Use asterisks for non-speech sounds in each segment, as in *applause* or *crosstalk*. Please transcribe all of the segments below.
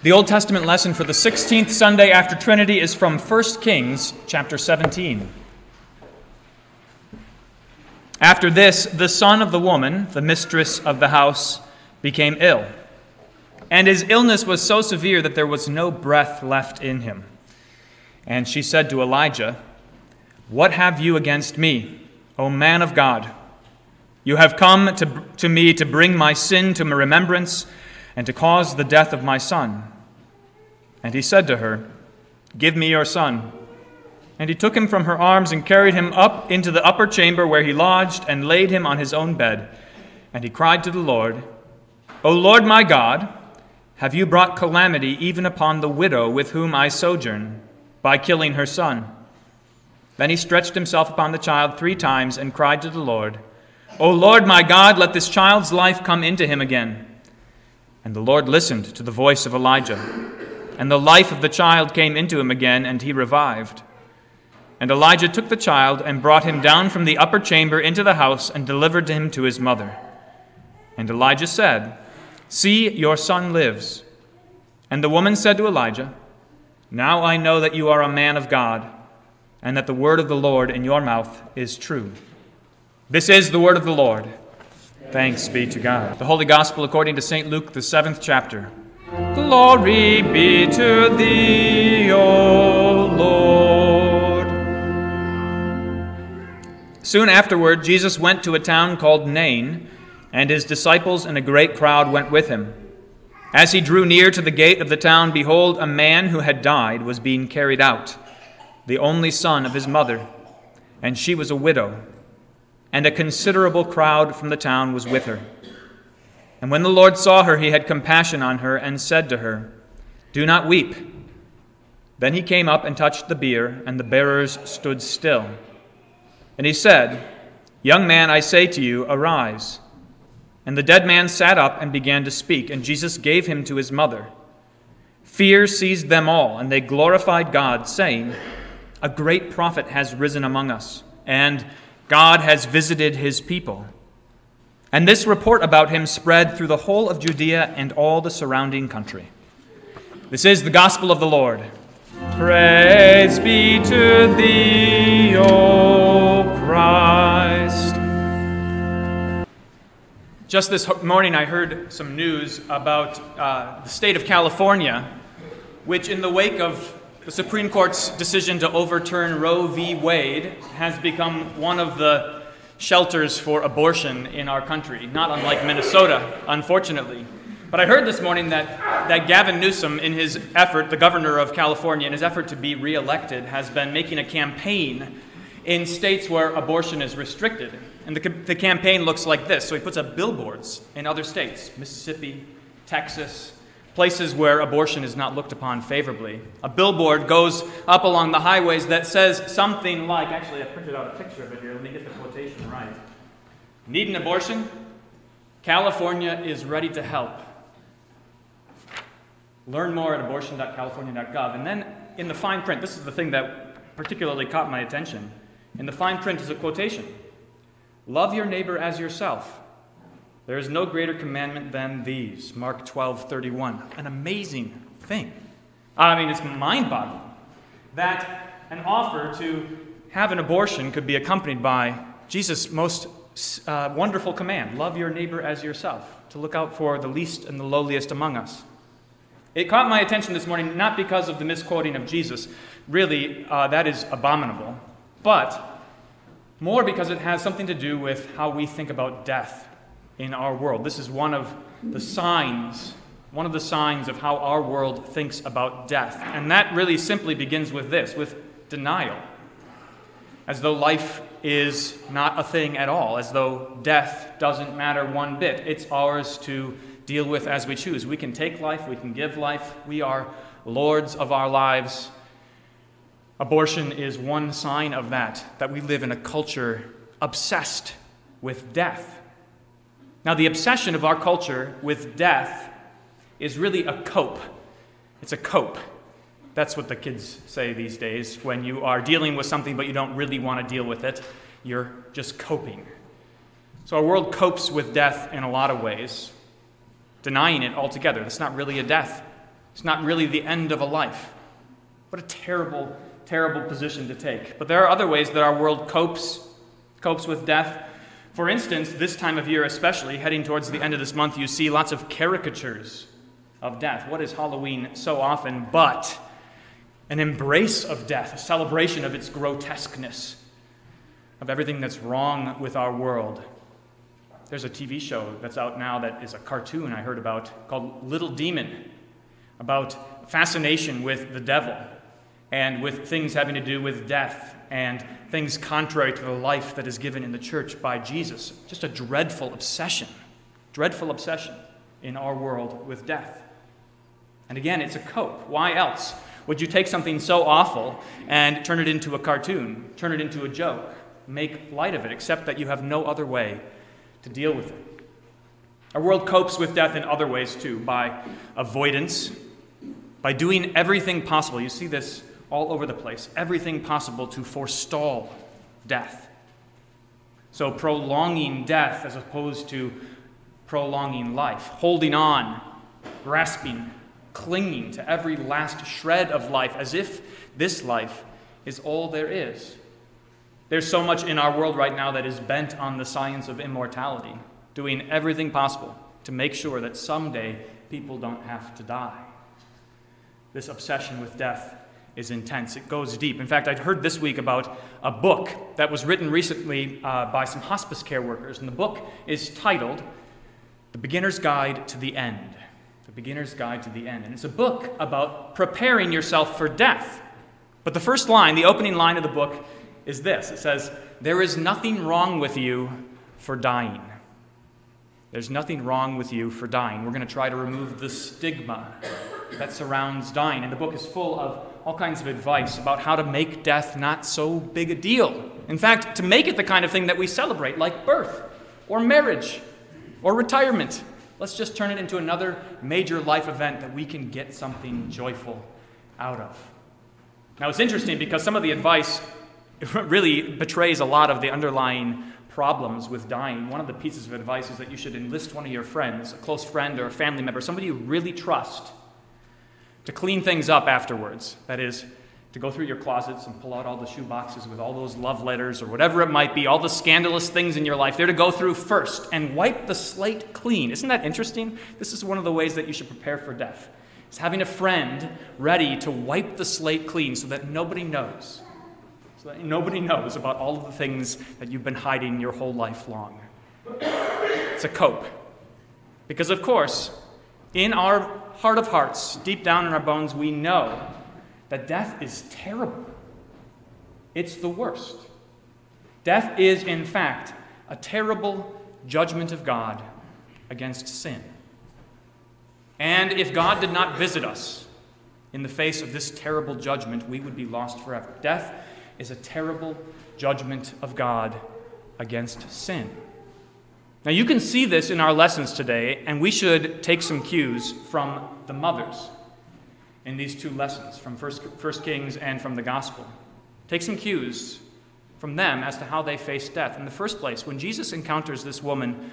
The Old Testament lesson for the 16th Sunday after Trinity is from 1 Kings chapter 17. After this, the son of the woman, the mistress of the house, became ill. And his illness was so severe that there was no breath left in him. And she said to Elijah, What have you against me, O man of God? You have come to, to me to bring my sin to my remembrance and to cause the death of my son. And he said to her, Give me your son. And he took him from her arms and carried him up into the upper chamber where he lodged and laid him on his own bed. And he cried to the Lord, O Lord my God, have you brought calamity even upon the widow with whom I sojourn by killing her son? Then he stretched himself upon the child three times and cried to the Lord, O Lord my God, let this child's life come into him again. And the Lord listened to the voice of Elijah. And the life of the child came into him again, and he revived. And Elijah took the child and brought him down from the upper chamber into the house and delivered him to his mother. And Elijah said, See, your son lives. And the woman said to Elijah, Now I know that you are a man of God, and that the word of the Lord in your mouth is true. This is the word of the Lord. Thanks be to God. The Holy Gospel according to St. Luke, the seventh chapter. Glory be to thee, O Lord. Soon afterward, Jesus went to a town called Nain, and his disciples and a great crowd went with him. As he drew near to the gate of the town, behold, a man who had died was being carried out, the only son of his mother, and she was a widow and a considerable crowd from the town was with her. And when the Lord saw her, he had compassion on her and said to her, Do not weep. Then he came up and touched the bier, and the bearers stood still. And he said, Young man, I say to you, arise. And the dead man sat up and began to speak, and Jesus gave him to his mother. Fear seized them all, and they glorified God, saying, A great prophet has risen among us, and God has visited his people. And this report about him spread through the whole of Judea and all the surrounding country. This is the gospel of the Lord. Praise be to thee, O Christ. Just this morning, I heard some news about uh, the state of California, which, in the wake of the Supreme Court's decision to overturn Roe v. Wade has become one of the shelters for abortion in our country, not unlike Minnesota, unfortunately. But I heard this morning that, that Gavin Newsom, in his effort, the governor of California, in his effort to be reelected, has been making a campaign in states where abortion is restricted. And the, the campaign looks like this. So he puts up billboards in other states Mississippi, Texas, places where abortion is not looked upon favorably. A billboard goes up along the highways that says something like actually, I printed out a picture of it here. Let me get the quotation right. Need an abortion? California is ready to help. Learn more at abortion.california.gov. And then in the fine print, this is the thing that particularly caught my attention. In the fine print is a quotation Love your neighbor as yourself. There is no greater commandment than these. Mark 12, 31. An amazing thing. I mean, it's mind boggling that an offer to have an abortion could be accompanied by Jesus' most uh, wonderful command love your neighbor as yourself, to look out for the least and the lowliest among us. It caught my attention this morning not because of the misquoting of Jesus, really, uh, that is abominable, but more because it has something to do with how we think about death in our world. This is one of the signs, one of the signs of how our world thinks about death. And that really simply begins with this with denial. As though life is not a thing at all, as though death doesn't matter one bit. It's ours to deal with as we choose. We can take life, we can give life, we are lords of our lives. Abortion is one sign of that, that we live in a culture obsessed with death. Now, the obsession of our culture with death is really a cope. It's a cope. That's what the kids say these days. When you are dealing with something but you don't really want to deal with it, you're just coping. So our world copes with death in a lot of ways, denying it altogether. That's not really a death. It's not really the end of a life. What a terrible, terrible position to take. But there are other ways that our world copes, copes with death. For instance, this time of year, especially, heading towards the end of this month, you see lots of caricatures of death. What is Halloween so often but an embrace of death, a celebration of its grotesqueness, of everything that's wrong with our world? There's a TV show that's out now that is a cartoon I heard about called Little Demon about fascination with the devil and with things having to do with death and things contrary to the life that is given in the church by Jesus. Just a dreadful obsession, dreadful obsession in our world with death. And again, it's a cope. Why else would you take something so awful and turn it into a cartoon, turn it into a joke, make light of it, except that you have no other way to deal with it? Our world copes with death in other ways too, by avoidance, by doing everything possible. You see this all over the place everything possible to forestall death. So, prolonging death as opposed to prolonging life, holding on, grasping, clinging to every last shred of life as if this life is all there is. There's so much in our world right now that is bent on the science of immortality, doing everything possible to make sure that someday people don't have to die. This obsession with death is intense, it goes deep. In fact, I'd heard this week about a book that was written recently uh, by some hospice care workers, and the book is titled The Beginner's Guide to the End. The Beginner's Guide to the End. And it's a book about preparing yourself for death. But the first line, the opening line of the book, is this it says, There is nothing wrong with you for dying. There's nothing wrong with you for dying. We're going to try to remove the stigma that surrounds dying. And the book is full of all kinds of advice about how to make death not so big a deal. In fact, to make it the kind of thing that we celebrate, like birth or marriage or retirement. Let's just turn it into another major life event that we can get something joyful out of. Now, it's interesting because some of the advice *laughs* really betrays a lot of the underlying problems with dying. One of the pieces of advice is that you should enlist one of your friends, a close friend or a family member, somebody you really trust, to clean things up afterwards. That is, to go through your closets and pull out all the shoe boxes with all those love letters or whatever it might be, all the scandalous things in your life. They're to go through first and wipe the slate clean. Isn't that interesting? This is one of the ways that you should prepare for death. Is having a friend ready to wipe the slate clean so that nobody knows. So that nobody knows about all of the things that you've been hiding your whole life long. It's a cope. Because, of course, in our heart of hearts, deep down in our bones, we know that death is terrible. It's the worst. Death is, in fact, a terrible judgment of God against sin. And if God did not visit us in the face of this terrible judgment, we would be lost forever. Death is a terrible judgment of God against sin. Now, you can see this in our lessons today, and we should take some cues from the mothers in these two lessons, from First, Kings and from the Gospel. Take some cues from them as to how they face death. In the first place, when Jesus encounters this woman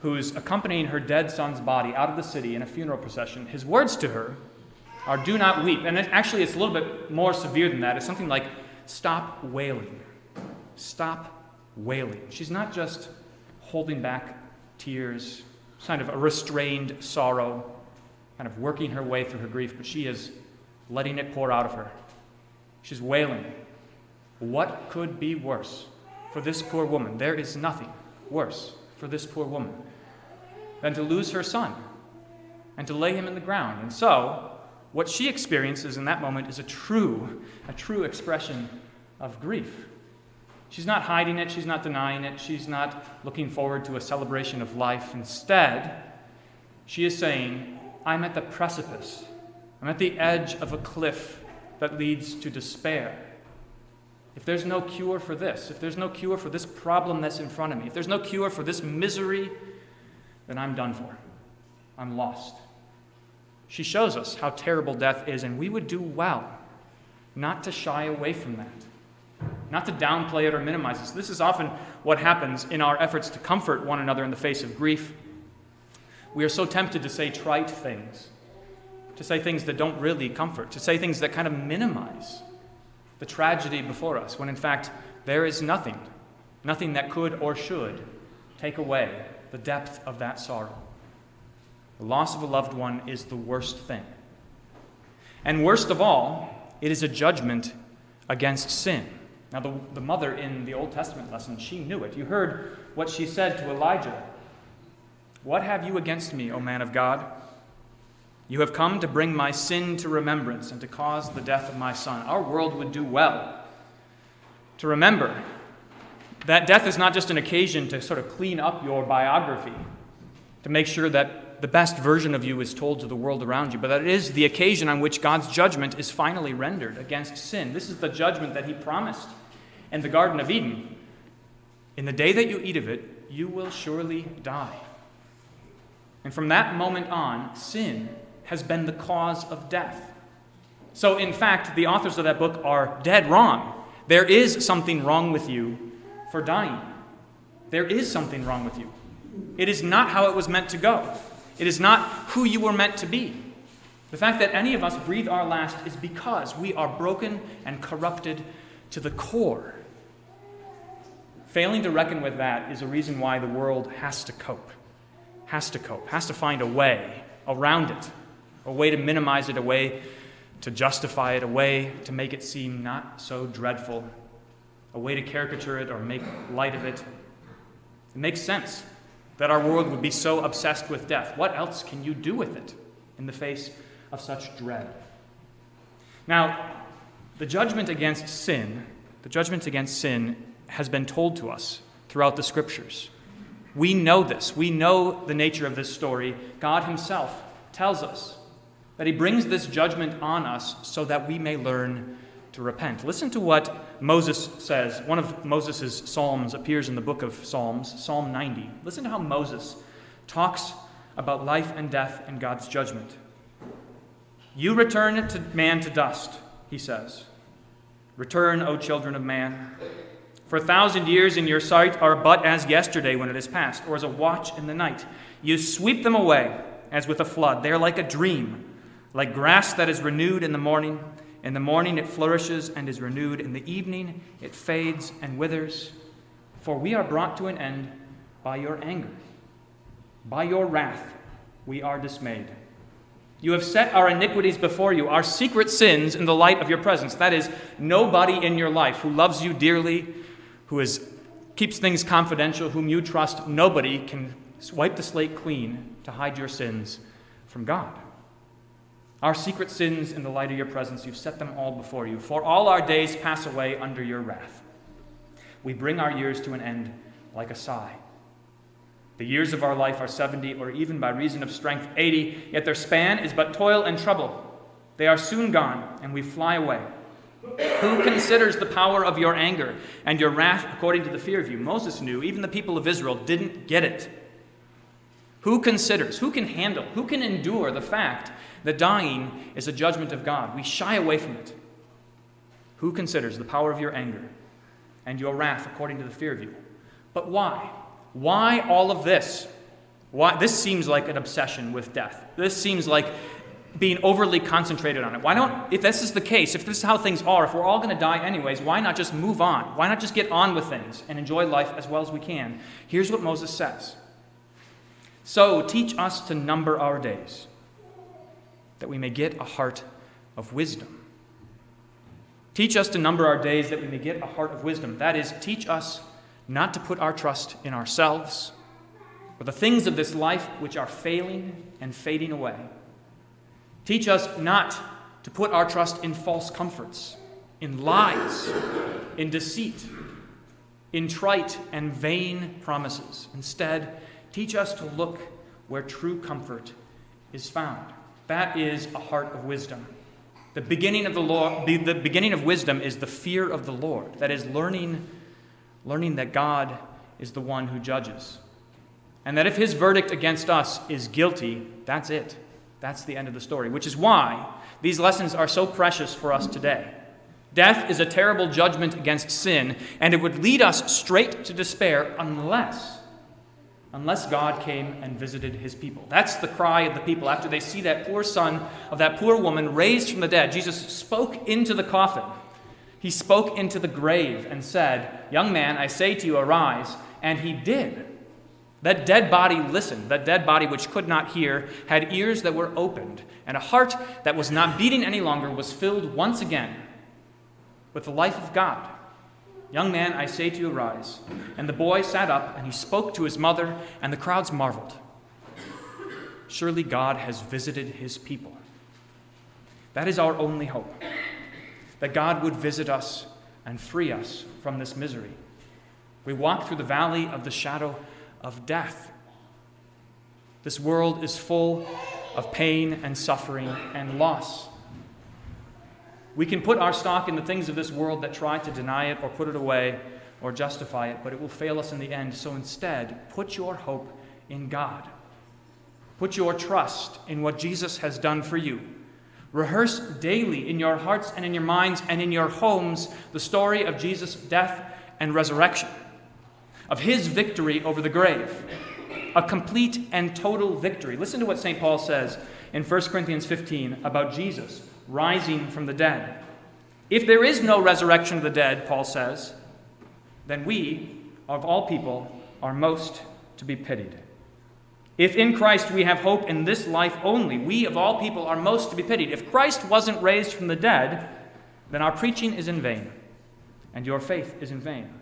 who's accompanying her dead son's body out of the city in a funeral procession, his words to her are, Do not weep. And actually, it's a little bit more severe than that. It's something like, Stop wailing. Stop wailing. She's not just holding back tears, kind of a restrained sorrow, kind of working her way through her grief, but she is letting it pour out of her. She's wailing. What could be worse for this poor woman? There is nothing worse for this poor woman than to lose her son and to lay him in the ground. And so, what she experiences in that moment is a true, a true expression of grief. She's not hiding it, she's not denying it, she's not looking forward to a celebration of life. Instead, she is saying, I'm at the precipice, I'm at the edge of a cliff that leads to despair. If there's no cure for this, if there's no cure for this problem that's in front of me, if there's no cure for this misery, then I'm done for. I'm lost. She shows us how terrible death is, and we would do well not to shy away from that not to downplay it or minimize it. This is often what happens in our efforts to comfort one another in the face of grief. We are so tempted to say trite things, to say things that don't really comfort, to say things that kind of minimize the tragedy before us, when in fact there is nothing, nothing that could or should take away the depth of that sorrow. The loss of a loved one is the worst thing. And worst of all, it is a judgment against sin. Now, the, the mother in the Old Testament lesson, she knew it. You heard what she said to Elijah What have you against me, O man of God? You have come to bring my sin to remembrance and to cause the death of my son. Our world would do well to remember that death is not just an occasion to sort of clean up your biography, to make sure that the best version of you is told to the world around you, but that it is the occasion on which God's judgment is finally rendered against sin. This is the judgment that He promised in the Garden of Eden. In the day that you eat of it, you will surely die. And from that moment on, sin has been the cause of death. So, in fact, the authors of that book are dead wrong. There is something wrong with you for dying. There is something wrong with you. It is not how it was meant to go. It is not who you were meant to be. The fact that any of us breathe our last is because we are broken and corrupted to the core. Failing to reckon with that is a reason why the world has to cope, has to cope, has to find a way around it, a way to minimize it, a way to justify it, a way to make it seem not so dreadful, a way to caricature it or make light of it. It makes sense that our world would be so obsessed with death. What else can you do with it in the face of such dread? Now, the judgment against sin, the judgment against sin has been told to us throughout the scriptures. We know this. We know the nature of this story. God Himself tells us that He brings this judgment on us so that we may learn to repent. Listen to what Moses says. One of Moses' Psalms appears in the book of Psalms, Psalm 90. Listen to how Moses talks about life and death and God's judgment. You return to man to dust, he says. Return, O children of man. For a thousand years in your sight are but as yesterday when it is past, or as a watch in the night. You sweep them away as with a flood. They are like a dream, like grass that is renewed in the morning. In the morning it flourishes and is renewed. In the evening it fades and withers. For we are brought to an end by your anger. By your wrath we are dismayed. You have set our iniquities before you, our secret sins in the light of your presence. That is, nobody in your life who loves you dearly, who is, keeps things confidential, whom you trust, nobody can wipe the slate clean to hide your sins from God. Our secret sins in the light of your presence, you've set them all before you. For all our days pass away under your wrath. We bring our years to an end like a sigh. The years of our life are 70, or even by reason of strength 80, yet their span is but toil and trouble. They are soon gone, and we fly away. Who considers the power of your anger and your wrath according to the fear of you? Moses knew, even the people of Israel didn't get it. Who considers, who can handle, who can endure the fact that dying is a judgment of God. We shy away from it. Who considers the power of your anger and your wrath according to the fear of you? But why? Why all of this? Why this seems like an obsession with death. This seems like being overly concentrated on it. Why don't if this is the case, if this is how things are, if we're all going to die anyways, why not just move on? Why not just get on with things and enjoy life as well as we can? Here's what Moses says. So teach us to number our days that we may get a heart of wisdom. Teach us to number our days that we may get a heart of wisdom. That is, teach us not to put our trust in ourselves or the things of this life which are failing and fading away. Teach us not to put our trust in false comforts, in lies, in deceit, in trite and vain promises. Instead, teach us to look where true comfort is found. That is a heart of wisdom. The beginning of the law, the, beginning of wisdom is the fear of the Lord. That is learning, learning that God is the one who judges. And that if his verdict against us is guilty, that's it. That's the end of the story, which is why these lessons are so precious for us today. Death is a terrible judgment against sin, and it would lead us straight to despair unless unless God came and visited his people. That's the cry of the people after they see that poor son of that poor woman raised from the dead. Jesus spoke into the coffin. He spoke into the grave and said, Young man, I say to you, arise. And he did. That dead body listened. That dead body, which could not hear, had ears that were opened, and a heart that was not beating any longer was filled once again with the life of God. Young man, I say to you, arise. And the boy sat up, and he spoke to his mother, and the crowds marveled. Surely God has visited his people. That is our only hope that God would visit us and free us from this misery. We walk through the valley of the shadow of death. This world is full of pain and suffering and loss. We can put our stock in the things of this world that try to deny it or put it away or justify it, but it will fail us in the end. So instead, put your hope in God. Put your trust in what Jesus has done for you. Rehearse daily in your hearts and in your minds and in your homes the story of Jesus' death and resurrection, of his victory over the grave, a complete and total victory. Listen to what St. Paul says in 1 Corinthians 15 about Jesus rising from the dead. If there is no resurrection of the dead, Paul says, then we, of all people, are most to be pitied. If in Christ we have hope in this life only, we of all people are most to be pitied. If Christ wasn't raised from the dead, then our preaching is in vain, and your faith is in vain.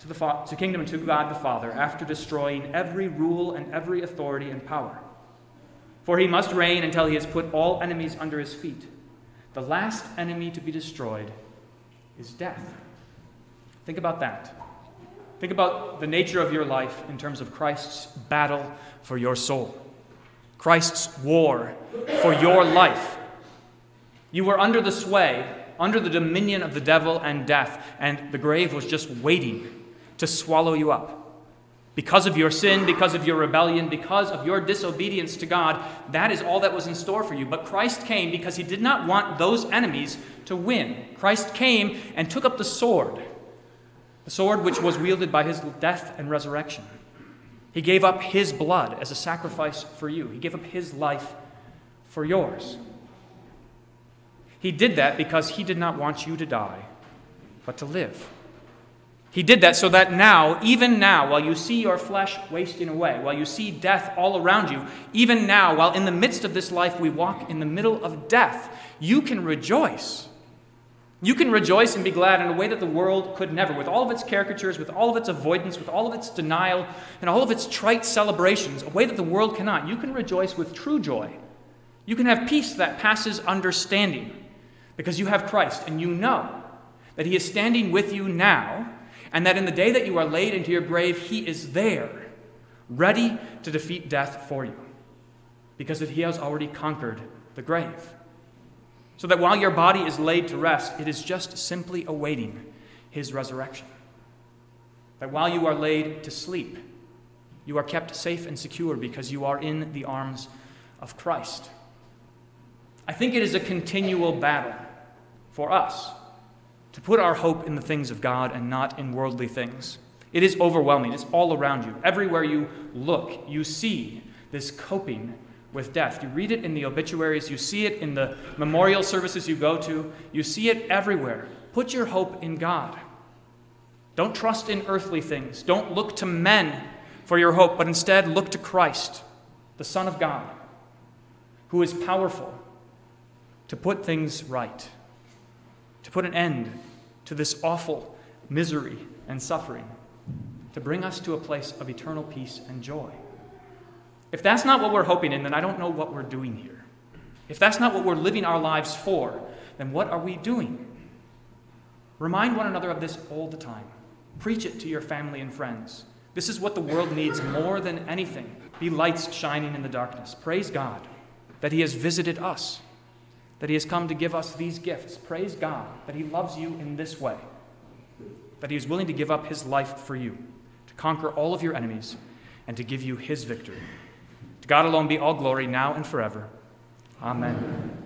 to the fa- to kingdom and to God the Father, after destroying every rule and every authority and power. For he must reign until he has put all enemies under his feet. The last enemy to be destroyed is death. Think about that. Think about the nature of your life in terms of Christ's battle for your soul, Christ's war for your life. You were under the sway, under the dominion of the devil and death, and the grave was just waiting to swallow you up. Because of your sin, because of your rebellion, because of your disobedience to God, that is all that was in store for you. But Christ came because he did not want those enemies to win. Christ came and took up the sword, the sword which was wielded by his death and resurrection. He gave up his blood as a sacrifice for you, he gave up his life for yours. He did that because he did not want you to die, but to live. He did that so that now, even now, while you see your flesh wasting away, while you see death all around you, even now, while in the midst of this life we walk in the middle of death, you can rejoice. You can rejoice and be glad in a way that the world could never, with all of its caricatures, with all of its avoidance, with all of its denial, and all of its trite celebrations, a way that the world cannot. You can rejoice with true joy. You can have peace that passes understanding because you have Christ and you know that He is standing with you now and that in the day that you are laid into your grave, He is there, ready to defeat death for you, because that He has already conquered the grave. So that while your body is laid to rest, it is just simply awaiting His resurrection. That while you are laid to sleep, you are kept safe and secure because you are in the arms of Christ. I think it is a continual battle for us to put our hope in the things of God and not in worldly things. It is overwhelming. It's all around you. Everywhere you look, you see this coping with death. You read it in the obituaries, you see it in the memorial services you go to, you see it everywhere. Put your hope in God. Don't trust in earthly things. Don't look to men for your hope, but instead look to Christ, the Son of God, who is powerful to put things right, to put an end to this awful misery and suffering, to bring us to a place of eternal peace and joy. If that's not what we're hoping in, then I don't know what we're doing here. If that's not what we're living our lives for, then what are we doing? Remind one another of this all the time. Preach it to your family and friends. This is what the world needs more than anything be lights shining in the darkness. Praise God that He has visited us, that He has come to give us these gifts. Praise God that He loves you in this way, that He is willing to give up His life for you, to conquer all of your enemies, and to give you His victory. To God alone be all glory now and forever. Amen.